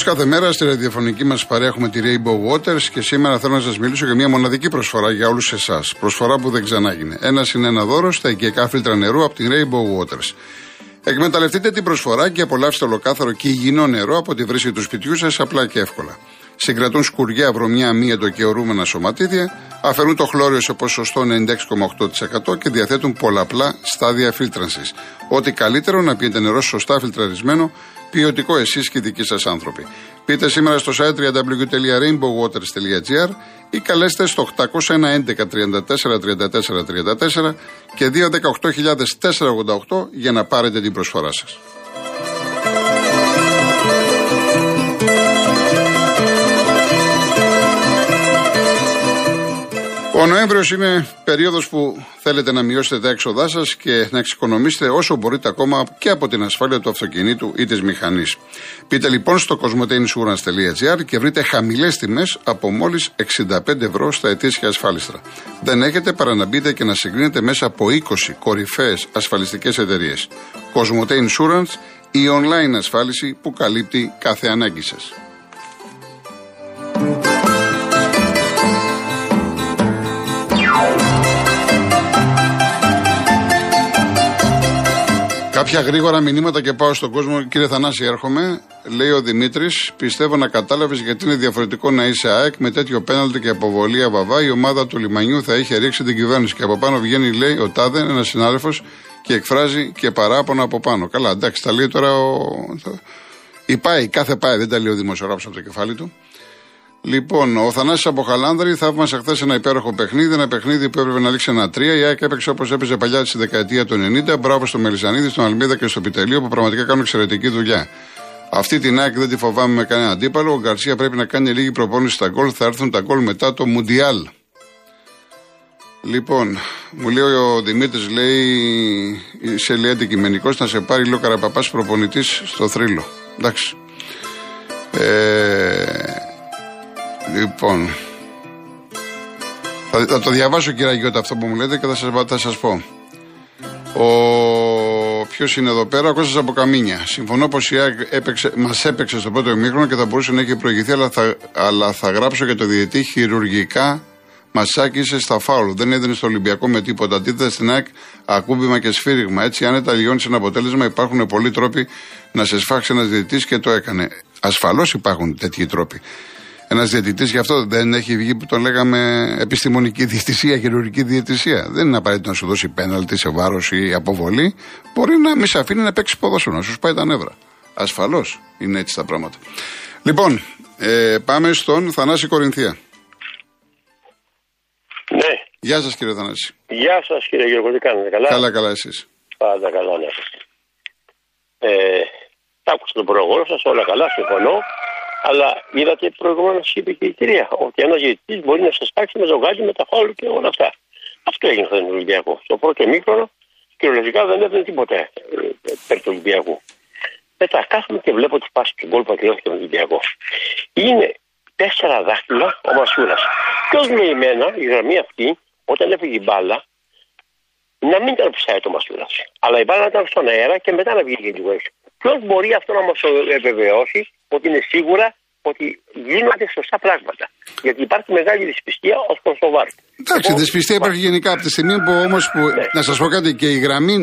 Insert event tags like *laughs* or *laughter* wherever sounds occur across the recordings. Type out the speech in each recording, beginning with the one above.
Όπως κάθε μέρα στη ραδιοφωνική μας παρέα έχουμε τη Rainbow Waters και σήμερα θέλω να σας μιλήσω για μια μοναδική προσφορά για όλους εσάς. Προσφορά που δεν ξανάγινε. Ένα είναι ένα δώρο στα οικιακά φίλτρα νερού από την Rainbow Waters. Εκμεταλλευτείτε την προσφορά και απολαύστε ολοκάθαρο και υγιεινό νερό από τη βρύση του σπιτιού σας απλά και εύκολα. Συγκρατούν σκουριά, βρωμιά, αμύετο και ορούμενα σωματίδια, αφαιρούν το χλώριο σε ποσοστό 96,8% και διαθέτουν πολλαπλά στάδια φίλτρανσης. Ό,τι καλύτερο να πιείτε νερό σωστά φιλτραρισμένο, ποιοτικό εσείς και οι δικοί σας άνθρωποι. Πείτε σήμερα στο site www.rainbowwaters.gr ή καλέστε στο 801 11 34 34 34 και 218 488 για να πάρετε την προσφορά σας. Ο Νοέμβριος είναι περίοδος που θέλετε να μειώσετε τα έξοδά σας και να εξοικονομήσετε όσο μπορείτε ακόμα και από την ασφάλεια του αυτοκινήτου ή της μηχανής. Πείτε λοιπόν στο cosmoteinsurance.gr και βρείτε χαμηλές τιμές από μόλις 65 ευρώ στα ετήσια ασφάλιστρα. Δεν έχετε παρά να μπείτε και να συγκρίνετε μέσα από 20 κορυφαίες ασφαλιστικές εταιρείες. Cosmote Insurance, η online ασφάλιση που καλύπτει κάθε ανάγκη σας. Κάποια γρήγορα μηνύματα και πάω στον κόσμο. Κύριε Θανάση, έρχομαι. Λέει ο Δημήτρης, πιστεύω να κατάλαβες γιατί είναι διαφορετικό να είσαι ΑΕΚ με τέτοιο πέναλτι και αποβολή αβαβά. Η ομάδα του λιμανιού θα είχε ρίξει την κυβέρνηση. Και από πάνω βγαίνει, λέει, ο Τάδε, ένας συνάδελφος, και εκφράζει και παράπονα από πάνω. Καλά, εντάξει, τα λέει τώρα ο. Η ΠΑΕ, κάθε ΠΑΕ, δεν τα λέει ο δημοσιογράφος από το κεφάλι του. Λοιπόν, ο Θανάσης από Χαλάνδρη θαύμασε χθες ένα υπέροχο παιχνίδι. Ένα παιχνίδι που έπρεπε να λήξει ένα τρία. Η ΑΕΚ έπαιξε όπως έπαιζε παλιά στη δεκαετία του 90. Μπράβο στο Μελισανίδη, στον Αλμίδα και στο Πιτελείο που πραγματικά κάνουν εξαιρετική δουλειά. Αυτή την ΑΕΚ δεν τη φοβάμαι με κανένα αντίπαλο. Ο Γκαρσία πρέπει να κάνει λίγη προπόνηση στα γκολ. Θα έρθουν τα γκολ μετά το Μουντιάλ. Λοιπόν, μου λέει ο Δημήτρης, λέει, είσαι λέει αντικειμενικός να σε πάρει λίγο καραπαπάς προπονητής στο θρύλο. Εντάξει. Ε, Λοιπόν. Θα, θα, το διαβάσω κύριε Αγιώτα αυτό που μου λέτε και θα σας, θα σας πω. Ο... Ποιος είναι εδώ πέρα, ο Κώστας από Καμίνια. Συμφωνώ πως η ΑΕΚ έπαιξε, μας έπαιξε στο πρώτο ημίχρονο και θα μπορούσε να έχει προηγηθεί, αλλά θα, αλλά θα γράψω για το διαιτή χειρουργικά μα άκησε στα φάουλ. Δεν έδινε στο Ολυμπιακό με τίποτα. Αντίθετα στην ΑΕΚ ακούμπημα και σφύριγμα. Έτσι, αν τα λιώνεις ένα αποτέλεσμα, υπάρχουν πολλοί τρόποι να σε σφάξει ένας διαιτητή και το έκανε. Ασφαλώς υπάρχουν τέτοιοι τρόποι. Ένας διαιτητής γι' αυτό δεν έχει βγει που τον λέγαμε επιστημονική διαιτησία, χειρουργική διαιτησία. Δεν είναι απαραίτητο να σου δώσει πέναλτι σε βάρος ή αποβολή. Μπορεί να μη σε αφήνει να παίξει ποδόσφαιρο, να σου σπάει τα νεύρα. Ασφαλώς είναι έτσι τα πράγματα. Λοιπόν, ε, πάμε στον Θανάση Κορινθία. Ναι. Γεια σας κύριε Θανάση. Γεια σας κύριε Γιώργο, τι κάνετε, καλά; Καλά, καλά εσείς. Πάντα καλά, ναι. Ε, άκουσα τον πρόγωρο σας, όλα καλά, συμφωνώ. Αλλά είδατε προηγουμένως είπε και η κυρία ότι ένας διαιτητής μπορεί να σα τάξει με ζογκάκι, με τα φάουλ και όλα αυτά. Αυτό έγινε στον Ολυμπιακό. Στο πρώτο μήκρονο κυριολεκτικά δεν έδινε τίποτα ε, περί του Ολυμπιακού. Μετά κάθομαι και βλέπω τι πάσει του γκολ πατριώτη στον Ολυμπιακό. Είναι τέσσερα δάχτυλα ο Μασούρας. Ποιος με εμένα, η γραμμή αυτή, όταν έφυγε η μπάλα, να μην ήταν ψάει το Μασούρας. Αλλά η μπάλα ήταν στον αέρα και μετά να βγει λίγο έξω. Ποιος μπορεί αυτό να μας επιβεβαιώσει ότι είναι σίγουρα ότι γίνονται σωστά πράγματα. Γιατί υπάρχει μεγάλη δυσπιστία ως προς το βάρος. Εντάξει, λοιπόν, δυσπιστία υπάρχει γενικά από τη στιγμή που όμως. Ναι. Να σας πω κάτι, και η γραμμή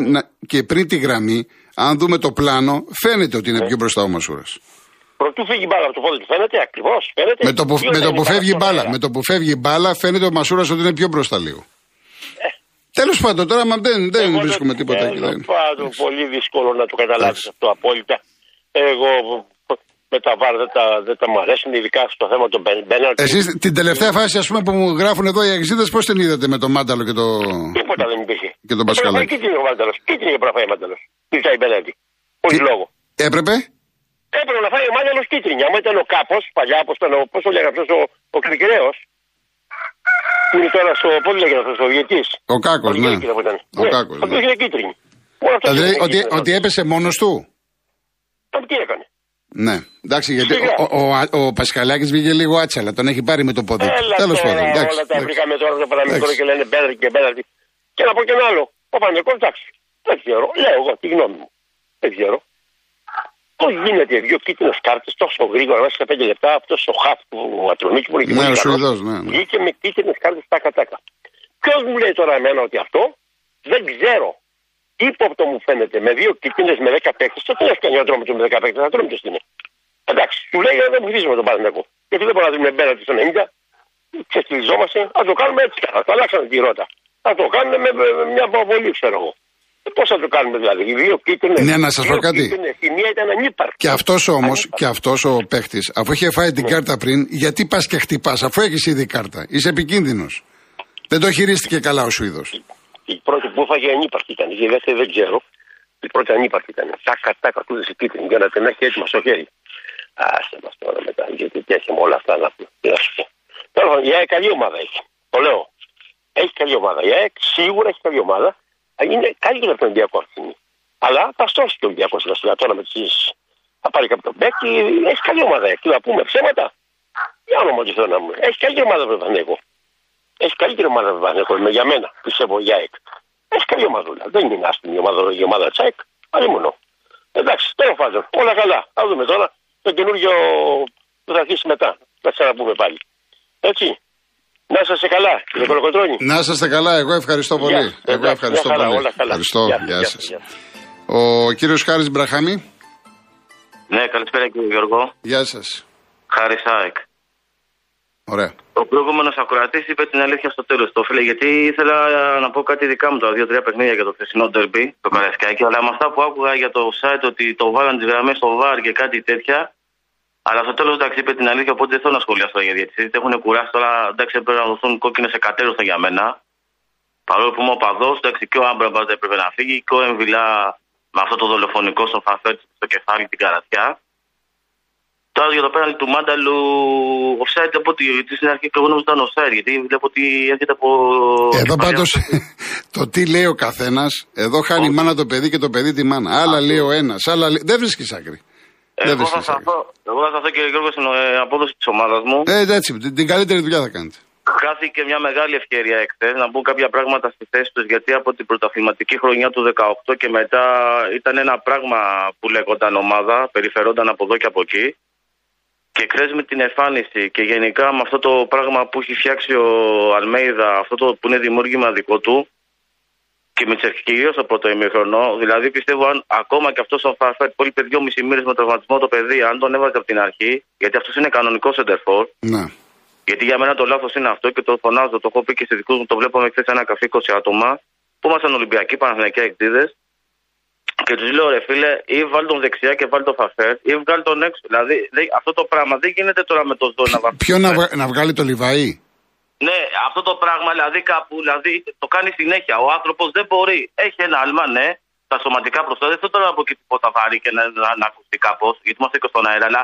και πριν τη γραμμή, αν δούμε το πλάνο, φαίνεται ότι είναι ναι. πιο μπροστά ο Μασούρας. Προτού φύγει η μπάλα από το πόδι του, φαίνεται ακριβώς. Με το που, με το που φεύγει η μπάλα, με το που φεύγει η μπάλα, φαίνεται ο Μασούρας ότι είναι πιο μπροστά λίγο. Ε. Τέλος πάντων, τώρα μα δεν, δεν βρίσκουμε τίποτα εκεί. Τέλο πάντων, πολύ δύσκολο να το καταλάβεις αυτό απόλυτα. Εγώ με τα βάρ δεν τα, δεν τα μου αρέσουν, ειδικά στο θέμα των πέναλτι. Εσείς την τελευταία φάση ας πούμε, που μου γράφουν εδώ οι εξήδε, πώς την είδατε με τον Μάνταλο και το. Τίποτα δεν υπήρχε. Και τον Πασκαλάκη. Κίτρινο ο Μάνταλο. Κίτρινο ο Μάνταλος; Τι η πέναλτι. Όχι λόγο. Έπρεπε; Έπρεπε να φάει ο Μάνταλος κίτρινη. Αν ήταν ο κάπω, παλιά, όπω ήταν ο. Πώς το λέγανε αυτός ο, ο Κρικραίο. Που είναι τώρα στο. Πώς λέγανε αυτός ο Διετή. Ο Κάκος, ναι. Ο Κάκος. Αυτός είχε κίτρινη. Δηλαδή ότι, ότι έπεσε μόνος του; Τι έκανε; Ναι. Εντάξει, γιατί ο, ο, ο, ο Πασχαλάκης βγήκε λίγο άτσαλα. Τον έχει πάρει με το πόδι. Τέλος πάντων. Όλα τα βρήκαμε τώρα στο παραμικρό και λένε πέναλτι και πέναλτι. Και να πω και ένα άλλο. Ο Παναγικό, εντάξει. Δεν ξέρω. Λέω εγώ τη γνώμη μου. Δεν ξέρω. Πώς γίνεται δύο κίτρινε κάρτες τόσο γρήγορα, μέσα σε πέντε λεπτά, αυτός ο χαφ του Ατρονίκη που είναι Ναι, ο πολύ Σουηδός, καλός, ναι, ναι. βγήκε με κίτρινε κάρτες τα κατάκα. Ποιος μου λέει τώρα εμένα ότι αυτό δεν ξέρω. Ύποπτο μου φαίνεται με δύο κίτρινε με 10 παίκτε. Το τι έκανε ο τρόμο με 10 παίκτε, να τρώμε ποιος είναι. Εντάξει, του λέει δεν βοηθήσουμε τον Παναγενικό. Γιατί δεν μπορούμε να δούμε μπέναντι στο 90, ξεστιλιζόμαστε, α το κάνουμε έτσι. Θα το αλλάξαμε τη ρότα. Θα το κάνουμε με, με- με μια αποβολή, ξέρω εγώ. Πώς θα το κάνουμε δηλαδή, οι δύο κίτρινες. Ναι, να σας πω κάτι. Η μία ήταν ανύπαρκτη. Και αυτός όμως, και αυτός ο παίχτης, αφού είχε φάει την κάρτα πριν, γιατί πας και χτυπάς, αφού έχεις ήδη κάρτα. Είσαι επικίνδυνος. Δεν το χειρίστηκε καλά ο Σουηδός. Η πρώτη που έφαγε ανύπαρκτη ήταν. Η δεύτερη δεν ξέρω. Η πρώτη ανύπαρκτη ήταν. Τάκα, τάκα, του η κίτρινη για να την έχει έτοιμα στο χέρι. Άσε μας τώρα μετά, γιατί και έχουμε όλα αυτά να πούμε. Τι να σου πω. Τέλος πάντων, η ΑΕΚ καλή ομάδα έχει. Το λέω. Έχει καλή ομάδα. Η ΑΕΚ σίγουρα έχει καλή ομάδα. Είναι καλύτερη από τον Ολυμπιακό αυτή τη στιγμή. Αλλά θα στρώσει και ο Ολυμπιακός βασιλιά τώρα με τις. Θα πάρει κάποιο μπέκι. Έχει καλή ομάδα. Τι να πούμε, ψέματα. Για όνομα του Θεού να μου. Έχει καλύτερη ομάδα από τον Παναγενικό. Έχει καλύτερη ομάδα από τον Παναγενικό. Είναι για μένα, πιστεύω, για ΑΕΚ. Έχει καλή ομάδα. Δεν είναι άσχημη η ομάδα, η ομάδα της ΑΕΚ. Άλλη μόνο. Εντάξει, τέλος πάντων, όλα καλά. Θα δούμε τώρα το καινούριο που θα αρχίσει μετά. Να ξαναπούμε πάλι. Έτσι. Να είσαστε καλά, κύριε Κολοκοτρώνη. Να είσαστε καλά, εγώ ευχαριστώ πολύ. Γεια. Εγώ Εντάξει, ευχαριστώ μια χαρά, πολύ. όλα καλά. Ευχαριστώ, Γεια, γεια γεια, σας. γεια. Ο κύριος Χάρης Μπραχάμι, Ναι, καλησπέρα κύριε Γιώργο. γεια σας. Χάρη Σάικ. Ωραία. Ο προηγούμενος ακροατής είπε την αλήθεια στο τέλος, το φίλε, γιατί ήθελα να πω κάτι δικά μου τα δύο-τρία παιχνίδια για το χθεσινό ντερμπι, το Καρασκάκι, αλλά με αυτά που άκουγα για το site ότι το βάλαν τις γραμμές στο βαρ και κάτι τέτοια. Αλλά στο τέλος εντάξει είπε την αλήθεια, οπότε δεν θέλω να σχολιάσω για διαιτησίε. Έχουν κουράσει τώρα, εντάξει έπρεπε να δοθούν κόκκινες εκατέρωθα για μένα. Παρόλο που είμαι οπαδό, εντάξει και ο Άμπραμπατ έπρεπε να φύγει και ο Εμβιλά με αυτό το δολοφονικό στο φαφέτ στο κεφάλι την καρατιά. Τώρα για το πέναλτι του Μάνταλου, offside από ότι γιατί στην αρχή και εγώ νόμιζα ήταν offside, γιατί βλέπω ότι έρχεται από. Εδώ πάντως *laughs* το τι λέει ο καθένας, εδώ χάνει η μάνα το παιδί και το παιδί τη μάνα. Άλλα λέει ο ένας, άλλα λέει. Δεν βρίσκεις άκρη. Δεν Εγώ θα βρίσκει άκρη. σταθώ, εγώ θα σταθώ κύριε Γιώργο στην ε, απόδοση της ομάδας μου. Ε, έτσι, την- την καλύτερη δουλειά θα κάνετε. Χάθηκε μια μεγάλη ευκαιρία εχθές να μπουν κάποια πράγματα στη θέση τους, γιατί από την πρωταθληματική χρονιά του 18 και μετά ήταν ένα πράγμα που λέγονταν ομάδα, περιφερόνταν από εδώ και από εκεί. Και χθε με την εμφάνιση και γενικά με αυτό το πράγμα που έχει φτιάξει ο Αλμέιδα, αυτό το που είναι δημιούργημα δικό του, και με κυρίω το πρώτο ημίχρονο, δηλαδή πιστεύω αν ακόμα και αυτός ο Φαρφέτ που έλειπε δυόμιση μήνες με τραυματισμό το παιδί, αν τον έβαζε από την αρχή, γιατί αυτός είναι κανονικός σεντερφόρ, Ναι. γιατί για μένα το λάθος είναι αυτό και το φωνάζω, το έχω πει και σε δικούς μου, το βλέπαμε χθε ένα καφέ 20 άτομα που ήμασταν Ολυμπιακοί, Παναθηναϊκοί εκτίδε. Και τους λέω ρε φίλε, ή βάλ τον δεξιά και βάλ τον φαφέρ, ή βγάλει τον έξω. Δηλαδή δε- αυτό το πράγμα δεν γίνεται τώρα με το ζώο να βάλει. Ποιο να, βγα- να βγάλει το Λιβαή. Ναι, αυτό το πράγμα δηλαδή κάπου δηλαδή, το κάνει συνέχεια. Ο άνθρωπος δεν μπορεί. Έχει ένα άλμα, ναι, τα σωματικά προστασία. Δεν θέλω τώρα να πω και τίποτα βαρύ και να, να, να ακουστεί κάπως, γιατί είμαστε και στον αέρα, αλλά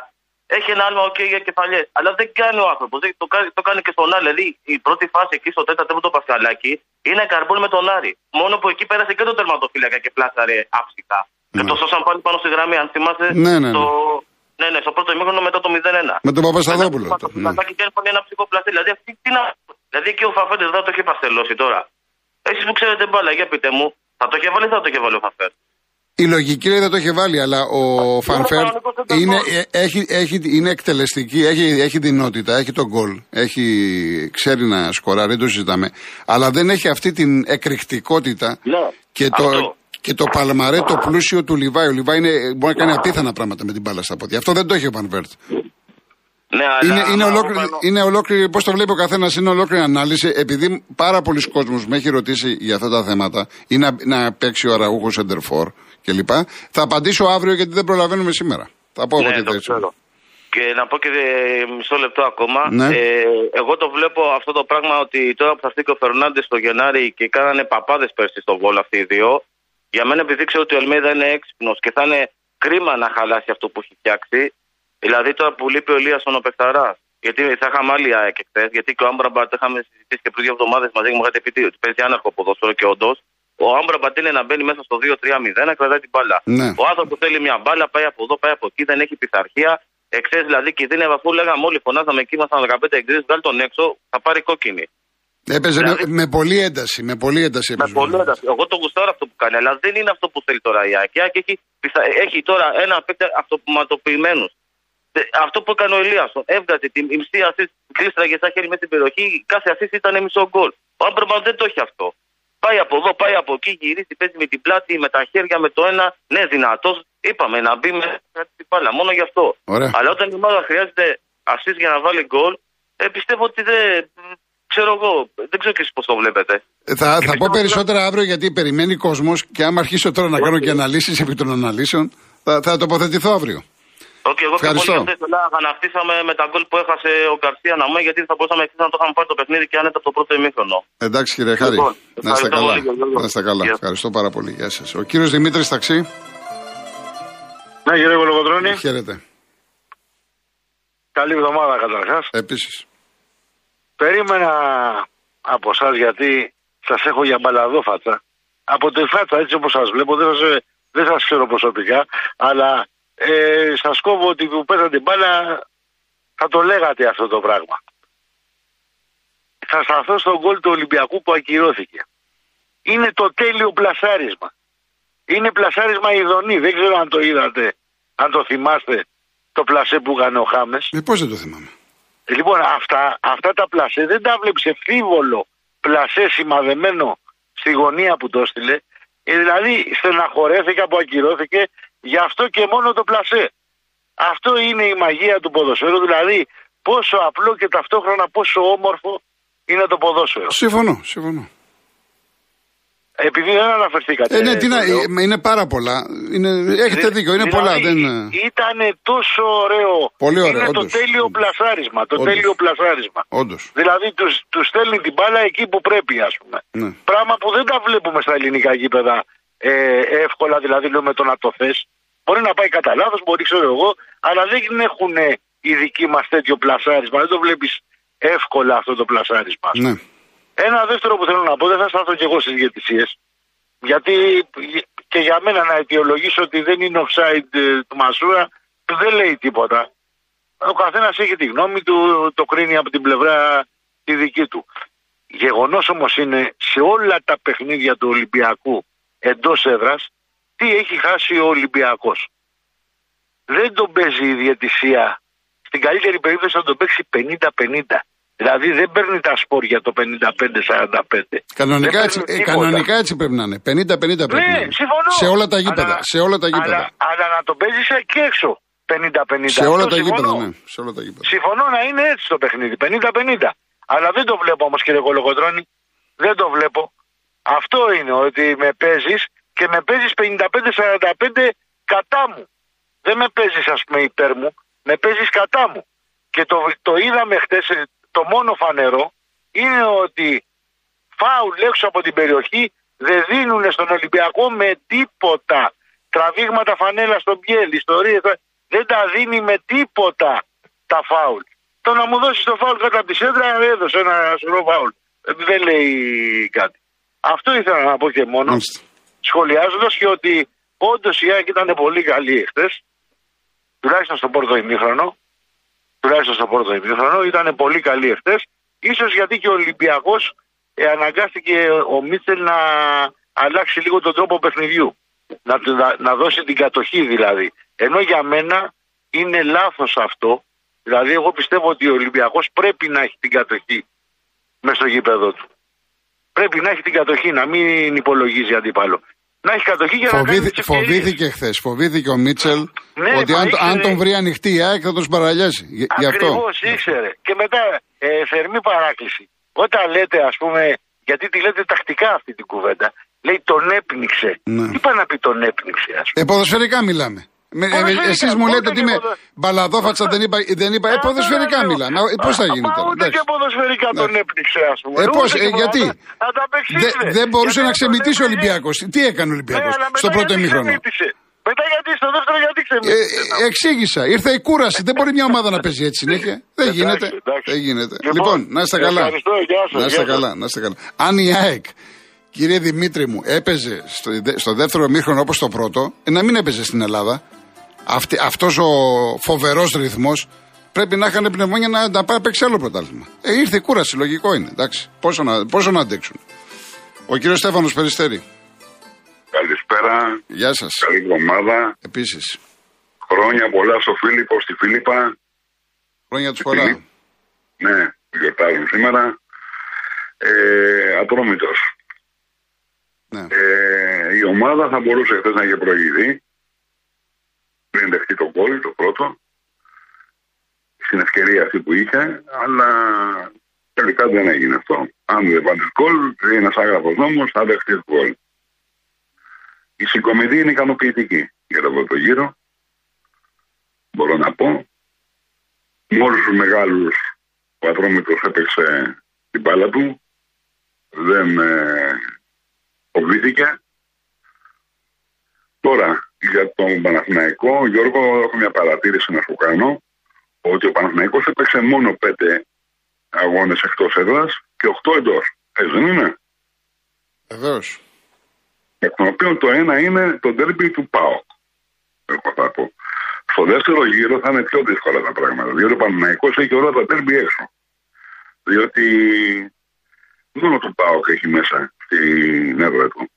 έχει ένα άλμα, οκ, για κεφαλιές. Αλλά δεν κάνει ο άνθρωπος. Το, κάνει- το κάνει και στον Άρη. Δηλαδή η πρώτη φάση εκεί στο τέταρτο με το Πασχαλάκι είναι καρμπόν με τον Άρη. Μόνο που εκεί πέρασε και το τερματοφύλακα και πλάσαρε άψυχα. Και Ναι. το σώσαν πάλι πάνω στη γραμμή, αν θυμάστε. Ναι, ναι, Το... ναι. Ναι, ναι, στο πρώτο ημίχρονο μετά το 0-1. Με τον Παπασταδόπουλο. Μετά το- το ναι. Πατάκι κάνει πάλι ένα ψυχοπλαστή. Δηλαδή, αυτή, τι να... δηλαδή και ο Φαφέρ δεν το έχει παστελώσει τώρα. Εσείς που ξέρετε μπάλα, για πείτε μου, θα το είχε βάλει ή θα το είχε βάλει ο Φαφέρ. Η λογική λέει δεν το είχε βάλει, αλλά ο Φανφέρ κανονικός δεν είναι, το ε, έχει, έχει, είναι εκτελεστική, έχει, έχει δυνότητα, έχει τον γκολ, έχει, ξέρει να σκοράρει, δεν το συζητάμε. Αλλά δεν έχει αυτή την εκρηκτικότητα Ναι, και, το, αυτό. και το παλμαρέ, το πλούσιο του Λιβάη. Ο Λιβάη είναι, μπορεί να κάνει απίθανα πράγματα με την μπάλα στα πόδια. Αυτό δεν το έχει ο Πανβέρτ. Ναι, αλλά... Είναι, είναι, άμα ολόκληρη, πάνω- είναι ολόκληρη, πώς το βλέπει ο καθένας, είναι ολόκληρη ανάλυση. Επειδή πάρα πολλοί κόσμοι με έχει ρωτήσει για αυτά τα θέματα, ή να, να παίξει ο Αραούχος Σεντερφόρ κλπ. Θα απαντήσω αύριο γιατί δεν προλαβαίνουμε σήμερα. Θα πω εγώ Ναι, τη το θέση. μου. ξέρω. Και να πω και ε, μισό λεπτό ακόμα. Ναι. Ε, εγώ το βλέπω αυτό το πράγμα ότι τώρα που θα έρθει και ο Φερνάντες στο Γενάρη και κάνανε παπάδες πέρσι στο βόλο αυτοί οι δύο. Για μένα, επειδή ξέρω ότι ο Ελμέδα είναι έξυπνος και θα είναι κρίμα να χαλάσει αυτό που έχει φτιάξει. Δηλαδή τώρα που λείπει ο Ελία ο Πεχταρά. Γιατί θα είχαμε άλλη ΑΕΚ εχθές, γιατί και ο Άμπραμπατ είχαμε συζητήσει και πριν δύο εβδομάδες μαζί μου είχατε πει ότι παίζει άναρχο ποδόσφαιρο και όντως. Ο Άμπραμπατ είναι να μπαίνει μέσα στο 2-3-0 να κρατάει την μπάλα. Ναι. Ο άνθρωπος θέλει μια μπάλα, πάει από εδώ, πάει από εκεί, δεν έχει πειθαρχία. Εχθέ δηλαδή κινδύνευε αφού λέγαμε όλοι φωνάζαμε εκεί, ήμασταν 15 εγκρίσεις, βγάλει τον έξω, θα πάρει κόκκινη. Έπαιζε Δηλαδή- με, με πολλή ένταση. Με πολλή ένταση Με έπαιζε. πολύ ένταση. Εγώ το γουστάρω αυτό που κάνει. Αλλά δεν είναι αυτό που θέλει τώρα η ΑΕΚ. Η ΑΕΚ έχει, έχει τώρα ένα παίκτη αυτοματοποιημένου. Αυτό που έκανε ο Ελίασον, έβγαζε την μισή ασή κλείστραγε στα χέρια με την περιοχή, κάθε ασή ήταν μισό γκολ. Ο Άμπρομαν δεν το έχει αυτό. Πάει από εδώ, πάει από εκεί, γυρίζει, παίζει με την πλάτη, με τα χέρια, με το ένα. Ναι, δυνατός. Είπαμε να μπει με την μπάλα, μόνο γι' αυτό. Ωραία. Αλλά όταν η ομάδα χρειάζεται ασή για να βάλει γκολ, ε, πιστεύω ότι δεν. Ξέρω εγώ, δεν ξέρω και εσείς πώς το βλέπετε. Ε, θα, θα πω περισσότερα αύριο γιατί περιμένει κόσμος και άμα αρχίσω τώρα να κάνω και αναλύσεις επί των αναλύσεων, θα, θα τοποθετηθώ αύριο. Okay, εγώ Ευχαριστώ. και πολύ αναφτήσαμε με τα γκολ που έχασε ο Γκαρσία να μου, γιατί θα μπορούσαμε εξή να το είχαμε πάρει το παιχνίδι και άνετα από το πρώτο ημίχρονο. Εντάξει κύριε Χάρη. Λοιπόν, να είστε καλά. Πολύ, να είστε καλά. Ευχαριστώ πάρα πολύ. Γεια σας. Ο κύριος Δημήτρης Ταξί. Ναι, κύριε Κολοκοτρόνη. Χαίρετε. Καλή εβδομάδα καταρχάς. Επίσης. Περίμενα από εσά γιατί σας έχω για μπαλαδόφατσα. Από τη φάτσα έτσι όπως σας βλέπω δεν σας δεν σας ξέρω προσωπικά, αλλά ε, σας κόβω ότι που πέθανε την μπάλα θα το λέγατε αυτό το πράγμα. Θα σταθώ στον γκολ του Ολυμπιακού που ακυρώθηκε. Είναι το τέλειο πλασάρισμα. Είναι πλασάρισμα ειδονή. Δεν ξέρω αν το είδατε, αν το θυμάστε το πλασέ που έκανε ο Χάμες. Ε, πώς δεν το θυμάμαι. Λοιπόν, αυτά, αυτά τα πλασέ δεν τα βλέπεις εφίβολο πλασέ σημαδεμένο στη γωνία που το έστειλε. Ε, δηλαδή στεναχωρέθηκα που ακυρώθηκε Γι' αυτό και μόνο το πλασέ. Αυτό είναι η μαγεία του ποδοσφαίρου, δηλαδή πόσο απλό και ταυτόχρονα πόσο όμορφο είναι το ποδόσφαιρο. Συμφωνώ, συμφωνώ. Επειδή δεν αναφερθήκατε. Ε, ναι, τι να, είναι πάρα πολλά. Είναι, έχετε δίκιο, είναι δηλαδή, πολλά. Δεν... Ήταν τόσο ωραίο. Πολύ ωραίο. Είναι όντως. το τέλειο πλασάρισμα. Το όντως. τέλειο πλασάρισμα. Όντως. Δηλαδή τους τους στέλνει την μπάλα εκεί που πρέπει, ας πούμε. Ναι. Πράγμα που δεν τα βλέπουμε στα ελληνικά γήπεδα ε, εύκολα, δηλαδή λέω με το να το θες. Μπορεί να πάει κατά λάθος, μπορεί ξέρω εγώ, αλλά δεν έχουν οι δικοί μας τέτοιο πλασάρισμα. Δεν το βλέπεις εύκολα αυτό το πλασάρισμα. Ναι. Ένα δεύτερο που θέλω να πω, δεν θα σταθώ κι εγώ στις διαιτησίες. Γιατί και για μένα να αιτιολογήσω ότι δεν είναι offside ε, του Μασούρα, δεν λέει τίποτα. Ο καθένας έχει τη γνώμη του, το κρίνει από την πλευρά τη δική του. Γεγονός όμως είναι σε όλα τα παιχνίδια του Ολυμπιακού εντός έδρας τι έχει χάσει ο Ολυμπιακός. Δεν τον παίζει η διαιτησία. Στην καλύτερη περίπτωση θα τον παίξει 50-50. Δηλαδή δεν παίρνει τα σπόρια το 55-45. Κανονικά, έτσι, ε, κανονικά έτσι πρέπει να είναι. 50-50 πρέπει ναι, να είναι. συμφωνώ. Σε όλα τα γήπεδα. Αλλά, σε όλα τα γήπεδα. Αλλά, αλλά να το παίζεις και έξω 50-50. Σε όλα τα συμφωνώ. γήπεδα, ναι. Σε όλα τα γήπεδα. Συμφωνώ να είναι έτσι το παιχνίδι. 50-50. Αλλά δεν το βλέπω όμως κύριε Κολοκοντρόνη. Δεν το βλέπω. Αυτό είναι ότι με παίζεις και με παίζεις 55-45 κατά μου. Δεν με παίζεις, ας πούμε, υπέρ μου, με παίζεις κατά μου. Και το, το είδαμε χτες, το μόνο φανερό είναι ότι φάουλ έξω από την περιοχή δεν δίνουν στον Ολυμπιακό με τίποτα. Τραβήγματα φανέλα στον πιέλ, ιστορίε, δεν τα δίνει με τίποτα τα φάουλ. Το να μου δώσεις το φάουλ κατά τη σέντρα, έδωσε ένα σωρό φάουλ. Δεν λέει κάτι. Αυτό ήθελα να πω και μόνο σχολιάζοντας και ότι όντως η ΑΕΚ ήταν πολύ καλή εχθές, τουλάχιστον στον πρώτο ημίχρονο. Τουλάχιστον στον πρώτο ημίχρονο ήταν πολύ καλή εχθές. σω γιατί και ο Ολυμπιακός ε, αναγκάστηκε ο Μίτσελ να αλλάξει λίγο τον τρόπο παιχνιδιού. Να, να, να δώσει την κατοχή δηλαδή. Ενώ για μένα είναι λάθος αυτό. Δηλαδή, εγώ πιστεύω ότι ο Ολυμπιακός πρέπει να έχει την κατοχή με στο γήπεδο του. Πρέπει να έχει την κατοχή, να μην υπολογίζει αντίπαλο να έχει κατοχή για Φοβήθη, να κάνει Φοβήθηκε χθες, φοβήθηκε ο Μίτσελ ναι, ότι αν, ήξερε... αν, τον βρει ανοιχτή η ΑΕΚ θα τον σπαραλιάσει. Ακριβώς ήξερε. Και μετά ε, θερμή παράκληση. Όταν λέτε, ας πούμε, γιατί τη λέτε τακτικά αυτή την κουβέντα, λέει τον έπνιξε. Ναι. Τι πάει να πει τον έπνιξε, ας πούμε; Ε, ποδοσφαιρικά μιλάμε. Ε, Εσείς μου λέτε ότι είμαι μπαλαδόφατσα, δεν είπα. Δεν είπα ε, ποδοσφαιρικά μιλάμε. Πώς θα γίνει τώρα. Ούτε και ποδοσφαιρικά τον έπνιξε, ας πούμε. Ε, πώς, ε, γιατί; Δεν μπορούσε να ξεμητήσει ο Ολυμπιακός. Τι έκανε ο Ολυμπιακός στο πρώτο ημίχρονο; Μετά γιατί, στο δεύτερο γιατί ξεμήτησε. Ε, εξήγησα. Ήρθε η κούραση. Δεν μπορεί μια ομάδα να παίζει έτσι συνέχεια. Δεν γίνεται. Δεν γίνεται. Λοιπόν, να είστε καλά. Να είστε καλά. Να είστε καλά. Αν η ΑΕΚ Κύριε Δημήτρη μου, έπαιζε στο, στο δεύτερο μήχρονο όπως το πρώτο, ε, να μην έπαιζε στην Ελλάδα. Αυτή, αυτός ο φοβερός ρυθμός πρέπει να είχαν πνευμόνια να, να πάει παίξει άλλο πρωτάθλημα. Ε, ήρθε η κούραση, λογικό είναι. Εντάξει. Πόσο, να, πόσο να αντέξουν. Ο κύριος Στέφανος Περιστέρη. καλημέρα. Γεια σας. Καλή εβδομάδα. Επίσης. Χρόνια πολλά στο Φίλιππο, στη Φίλιππα. Χρόνια τους πολλά. Ναι, γιορτάζουν σήμερα. Ε, Ατρόμητος. Ναι. Ε, η ομάδα θα μπορούσε χθες να είχε προηγηθεί. Πριν δεχτεί το γκολ, το πρώτο. Στην ευκαιρία αυτή που είχε, αλλά τελικά δεν έγινε αυτό. Αν δεν βάλεις γκολ, είναι ένας άγραφος νόμος, θα δεχτείς γκολ. Η συγκομιδή είναι ικανοποιητική για το πρώτο γύρο. Μπορώ να πω. Με όλου τους μεγάλους ο Ατρόμητος έπαιξε την μπάλα του. Δεν ε, φοβήθηκε. Τώρα, για τον Παναθηναϊκό, Γιώργο, έχω μια παρατήρηση να σου κάνω. Ότι ο Παναθηναϊκός έπαιξε μόνο πέντε αγώνες εκτός έδρας και οχτώ εντός. Έτσι δεν είναι; Βεβαίως. Εκ των οποίων το ένα είναι το ντέρμπι του ΠΑΟΚ. Εγώ θα πω. Στο δεύτερο γύρο θα είναι πιο δύσκολα τα πράγματα. Διότι ο Παναθηναϊκός έχει όλα τα ντέρμπι έξω. Διότι μόνο το ΠΑΟΚ έχει μέσα στην έδρα του.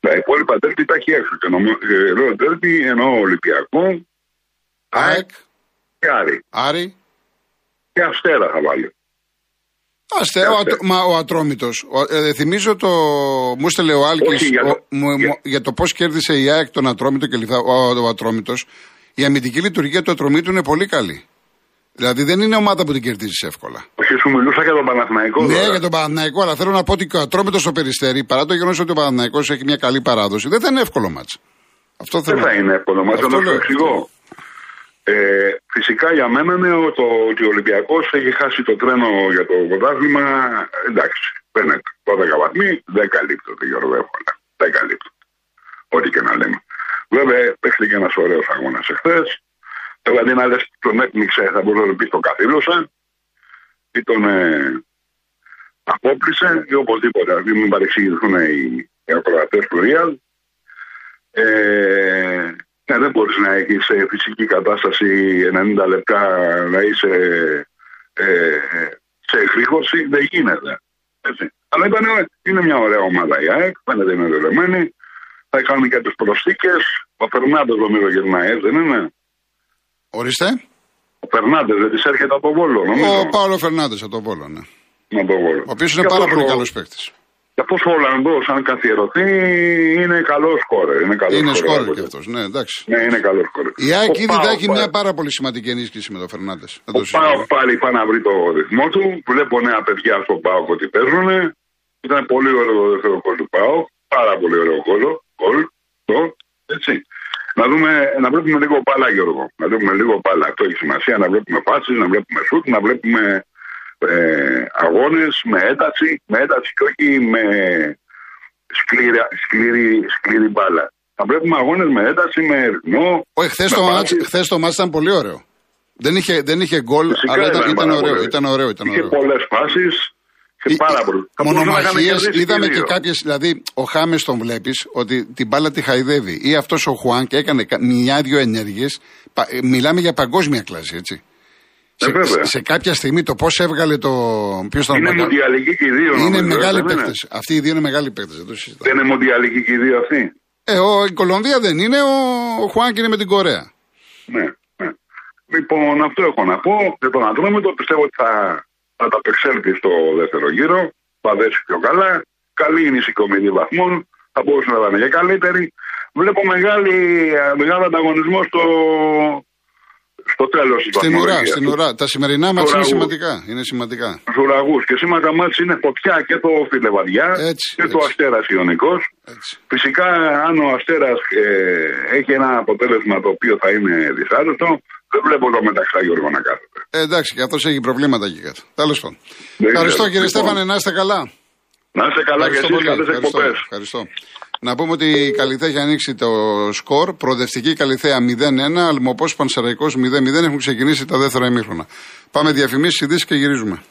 Τα υπόλοιπα ντέρμπι τα έχει έξω. Και νομίζω λέω ντέρμπι εννοώ Ολυμπιακό, ΑΕΚ, και Άρη. Άρη. Και Αστέρα θα βάλει. Άστε, ο, ατ- μα, ο Ατρόμητος. Ο- ε, θυμίζω το. Μου έστελε ο Άλκης Όχι, για το- ο- μου- για- μου- για το πώς κέρδισε η ΑΕΚ τον Ατρόμητο και λιθά, ο, ο Ατρόμητος. Η αμυντική λειτουργία του Ατρομήτου είναι πολύ καλή. Δηλαδή δεν είναι ομάδα που την κερδίζεις εύκολα. Όχι, σου μιλούσα για τον Παναθηναϊκό. Ναι, τώρα. για τον Παναθηναϊκό, αλλά θέλω να πω ότι και ο Ατρόμητος στο περιστέρι, παρά το γεγονός ότι ο Παναθηναϊκός έχει μια καλή παράδοση, δεν θα είναι εύκολο μάτς. Αυτό θέλω. Δεν θα είναι εύκολο μάτι, Αυτό να σου λέω. εξηγώ. Ε, φυσικά για μένα είναι ο- το ότι ο Ολυμπιακός έχει χάσει το τρένο για το πρωτάθλημα. Εντάξει, δεν είναι 12 βαθμοί, δεν καλύπτονται Γιώργο εύκολα. Δεν καλύπτονται. Ό,τι και να λέμε. Βέβαια, παίχτηκε ένας ωραίος αγώνας εχθές. Δηλαδή να λε τον έπνιξε, θα μπορούσε να πει τον καθήλωσε ή τον ε, απόπλησε ή οπωσδήποτε. Δηλαδή μην παρεξηγηθούν οι, οι ακροατές του Real. Ε, ναι, δεν μπορείς να έχεις σε φυσική κατάσταση 90 λεπτά να είσαι ε, σε εκρήγορση. Δεν γίνεται. Έτσι. Αλλά ήταν, είναι μια ωραία ομάδα η ΑΕΚ, φαίνεται είναι δεδομένη. Θα κάνουν και τις προσθήκες. Ο Φερνάντες νομίζω γυρνάει, έτσι δεν είναι; Ορίστε. Ο Φερνάντες δεν της έρχεται από το Βόλο, νομίζω. Ο Παύλο Φερνάντες από τον Πόλο, ναι. Από το Βόλο. Ο οποίος είναι Και πάρα αυτός πολύ ο- καλός παίκτης. Και αυτός ο Ολλανδός, αν καθιερωθεί, είναι καλός σκόρε. Είναι, καλός Είναι σκόρερ. σκόρερ κι αυτός. Ναι, εντάξει. Ναι, είναι καλός σκόρε. Η ΑΕΚ ήδη θα έχει μια πάρα πολύ σημαντική ενίσχυση με τον Φερνάντες. Δεν το Ο Πάοκ συζητώ. πάλι πάει να βρει το ρυθμό του. Βλέπω νέα παιδιά στον Πάοκ ότι παίζουν. Ήταν πολύ ωραίο το δεύτερο κόλ του Πάοκ. Πάρα πολύ ωραίο κόλ. Κόλ. Το. Έτσι. Να, δούμε, να βλέπουμε λίγο μπάλα, Γιώργο. Να βλέπουμε λίγο μπάλα. Αυτό έχει σημασία. Να βλέπουμε φάσεις, να βλέπουμε σουτ, να βλέπουμε ε, αγώνες με ένταση. Με ένταση και όχι με σκληρή, σκληρή, σκληρή μπάλα. Να βλέπουμε αγώνες με ένταση, με ρυθμό. Όχι, χθες με το, μάτς, φάσεις. χθες το μάτς ήταν πολύ ωραίο. Δεν είχε, δεν είχε γκολ, Φυσικά αλλά ήταν, ήταν πάρα ωραίο. πολύ. Ήταν ωραίο, ήταν Είχε ωραίο. πολλές φάσεις και πάρα πολύ. Θα μπορούσε να είχαν Μονομαχίες, κερδίσει είδαμε και και δύο. κάποιες. Δηλαδή, ο Χάμες τον βλέπεις ότι την μπάλα τη χαϊδεύει. Ή αυτός ο Χουάν και έκανε κα- μια-δυο ενέργειες. Μιλάμε για παγκόσμια κλάση, έτσι. Ε, σε, βέβαια. σε κάποια στιγμή το πώς έβγαλε το. Ποιος ήταν ο Είναι Μπαγκά- μοντιαλική και οι δύο. Είναι νομίζω, μεγάλοι δεν είναι; παίκτες. Αυτοί οι δύο είναι μεγάλοι παίκτες. Δεν το συζητάω. Δεν είναι μοντιαλική και οι δύο αυτοί; Ε, ο, η Κολομβία δεν είναι, ο, ο Χουάν και είναι με την Κορέα. Ναι, ναι. Λοιπόν, αυτό έχω να πω. Για τον Ατρόμητο πιστεύω ότι θα, θα τα απεξέλθει στο δεύτερο γύρο. Θα δέσει πιο καλά. Καλή είναι η συγκομιδή βαθμών. Θα μπορούσε να ήταν και καλύτερη. Βλέπω μεγάλη, μεγάλο ανταγωνισμό στο, στο τέλος της Στην ουρά, στην ουρά. Τα σημερινά μα είναι Ουραγού. σημαντικά. Είναι σημαντικά. Στους ουραγού. Και σήμερα τα μάτια είναι φωτιά και το Φιλεβαδιά Έτσι, και το έτσι. Αστέρας Ιωνικός. Έτσι. Φυσικά, αν ο Αστέρας ε, έχει ένα αποτέλεσμα το οποίο θα είναι δυσάρεστο, δεν βλέπω το μεταξύ Γιώργο να κάθεται. Ε, εντάξει, και αυτός έχει προβλήματα εκεί κάτω. Τέλος πάντων. Δεν Ευχαριστώ ξέρω. κύριε Λοιπόν, Στέφανε, να είστε καλά. Να είστε καλά και Ευχαριστώ εσείς, πολύ. καλές Ευχαριστώ. εκπομπές. Ευχαριστώ. Να πούμε ότι η Καλυθέα έχει ανοίξει το σκορ. Προοδευτική Καλυθέα 0-1, Αλμοπός Πανσεραϊκός 0-0. Έχουν ξεκινήσει τα δεύτερα ημίχρονα. Πάμε διαφημίσεις, ειδήσεις και γυρίζουμε.